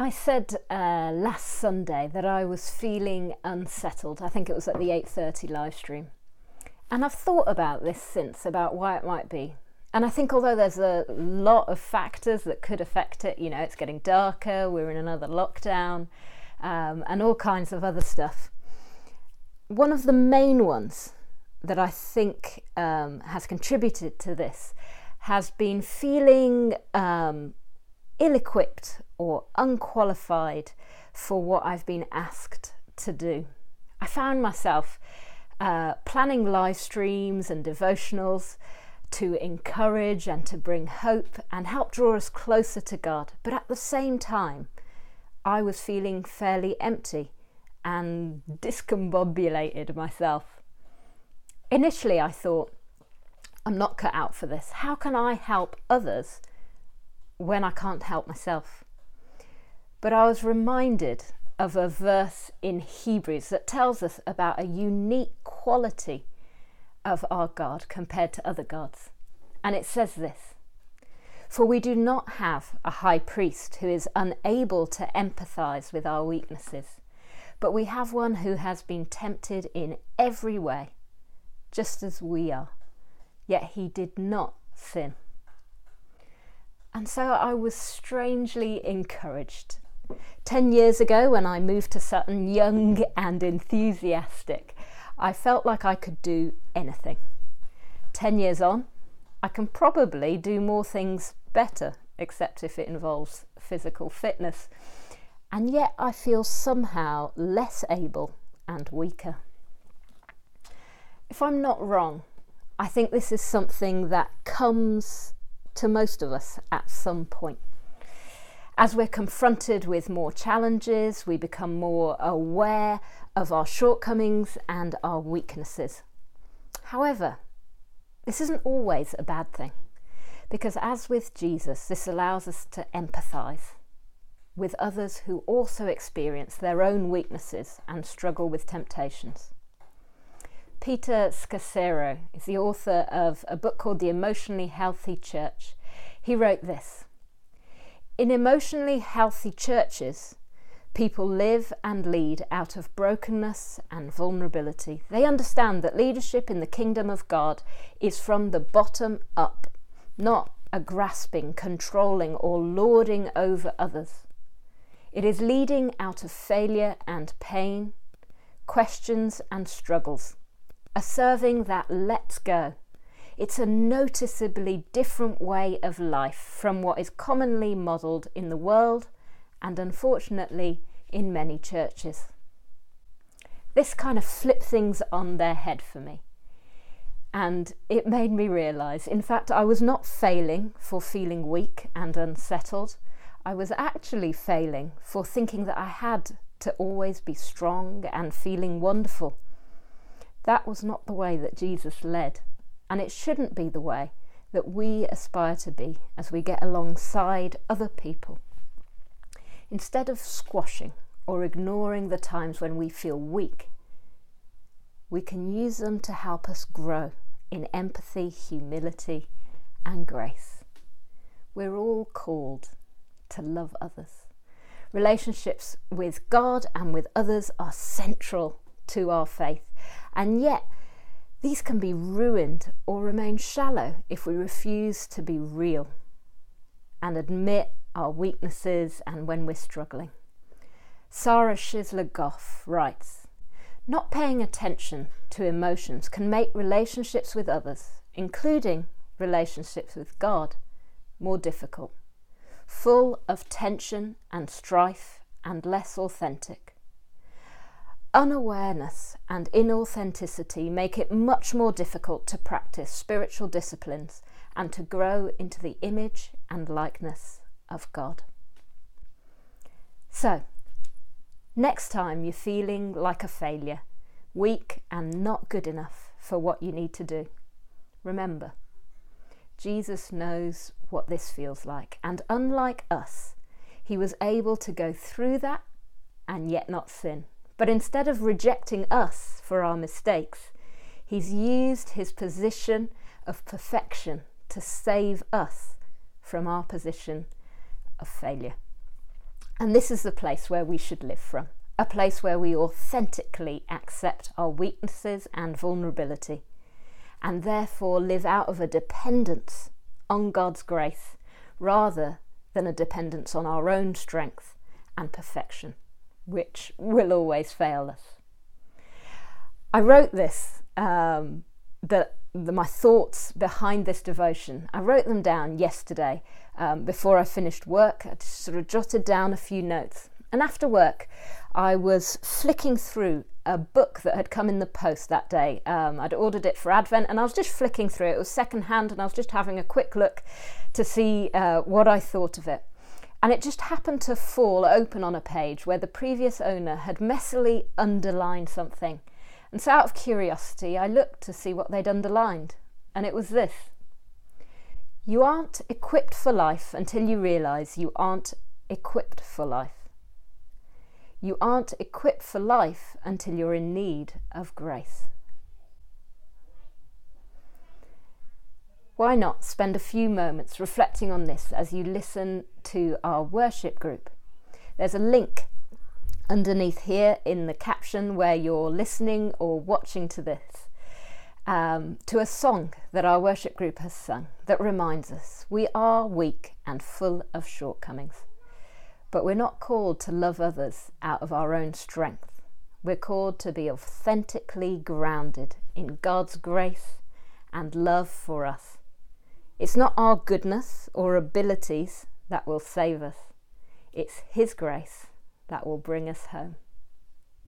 I said uh, last Sunday that I was feeling unsettled. I think it was at the 8:30 live stream. And I've thought about this since about why it might be. And I think although there's a lot of factors that could affect it, you know, it's getting darker, we're in another lockdown, um, and all kinds of other stuff. One of the main ones that I think um, has contributed to this has been feeling um, ill equipped or unqualified for what I've been asked to do. I found myself uh, planning live streams and devotionals to encourage and to bring hope and help draw us closer to God. But at the same time, I was feeling fairly empty and discombobulated myself. Initially, I thought, I'm not cut out for this. How can I help others when I can't help myself? But I was reminded of a verse in Hebrews that tells us about a unique quality of our God compared to other gods. And it says this For we do not have a high priest who is unable to empathize with our weaknesses, but we have one who has been tempted in every way, just as we are, yet he did not sin. And so I was strangely encouraged. Ten years ago, when I moved to Sutton, young and enthusiastic, I felt like I could do anything. Ten years on, I can probably do more things better, except if it involves physical fitness. And yet I feel somehow less able and weaker. If I'm not wrong, I think this is something that comes to most of us at some point. As we're confronted with more challenges, we become more aware of our shortcomings and our weaknesses. However, this isn't always a bad thing, because as with Jesus, this allows us to empathize with others who also experience their own weaknesses and struggle with temptations. Peter Scazzero is the author of a book called The Emotionally Healthy Church. He wrote this in emotionally healthy churches, people live and lead out of brokenness and vulnerability. They understand that leadership in the kingdom of God is from the bottom up, not a grasping, controlling, or lording over others. It is leading out of failure and pain, questions and struggles, a serving that lets go it's a noticeably different way of life from what is commonly modelled in the world and unfortunately in many churches. This kind of flipped things on their head for me. And it made me realise, in fact, I was not failing for feeling weak and unsettled. I was actually failing for thinking that I had to always be strong and feeling wonderful. That was not the way that Jesus led. And it shouldn't be the way that we aspire to be as we get alongside other people. Instead of squashing or ignoring the times when we feel weak, we can use them to help us grow in empathy, humility, and grace. We're all called to love others. Relationships with God and with others are central to our faith, and yet these can be ruined or remain shallow if we refuse to be real and admit our weaknesses and when we're struggling. Sarah Shizler Goff writes Not paying attention to emotions can make relationships with others, including relationships with God, more difficult, full of tension and strife and less authentic. Unawareness and inauthenticity make it much more difficult to practice spiritual disciplines and to grow into the image and likeness of God. So, next time you're feeling like a failure, weak and not good enough for what you need to do, remember, Jesus knows what this feels like, and unlike us, he was able to go through that and yet not sin. But instead of rejecting us for our mistakes, he's used his position of perfection to save us from our position of failure. And this is the place where we should live from a place where we authentically accept our weaknesses and vulnerability, and therefore live out of a dependence on God's grace rather than a dependence on our own strength and perfection, which will always fail us. I wrote this, um, the, the, my thoughts behind this devotion. I wrote them down yesterday um, before I finished work. I just sort of jotted down a few notes. And after work, I was flicking through a book that had come in the post that day. Um, I'd ordered it for Advent and I was just flicking through it. It was secondhand and I was just having a quick look to see uh, what I thought of it. And it just happened to fall open on a page where the previous owner had messily underlined something. And so, out of curiosity, I looked to see what they'd underlined. And it was this You aren't equipped for life until you realise you aren't equipped for life. You aren't equipped for life until you're in need of grace. Why not spend a few moments reflecting on this as you listen to our worship group? There's a link underneath here in the caption where you're listening or watching to this um, to a song that our worship group has sung that reminds us we are weak and full of shortcomings. But we're not called to love others out of our own strength. We're called to be authentically grounded in God's grace and love for us. It's not our goodness or abilities that will save us, it's His grace that will bring us home.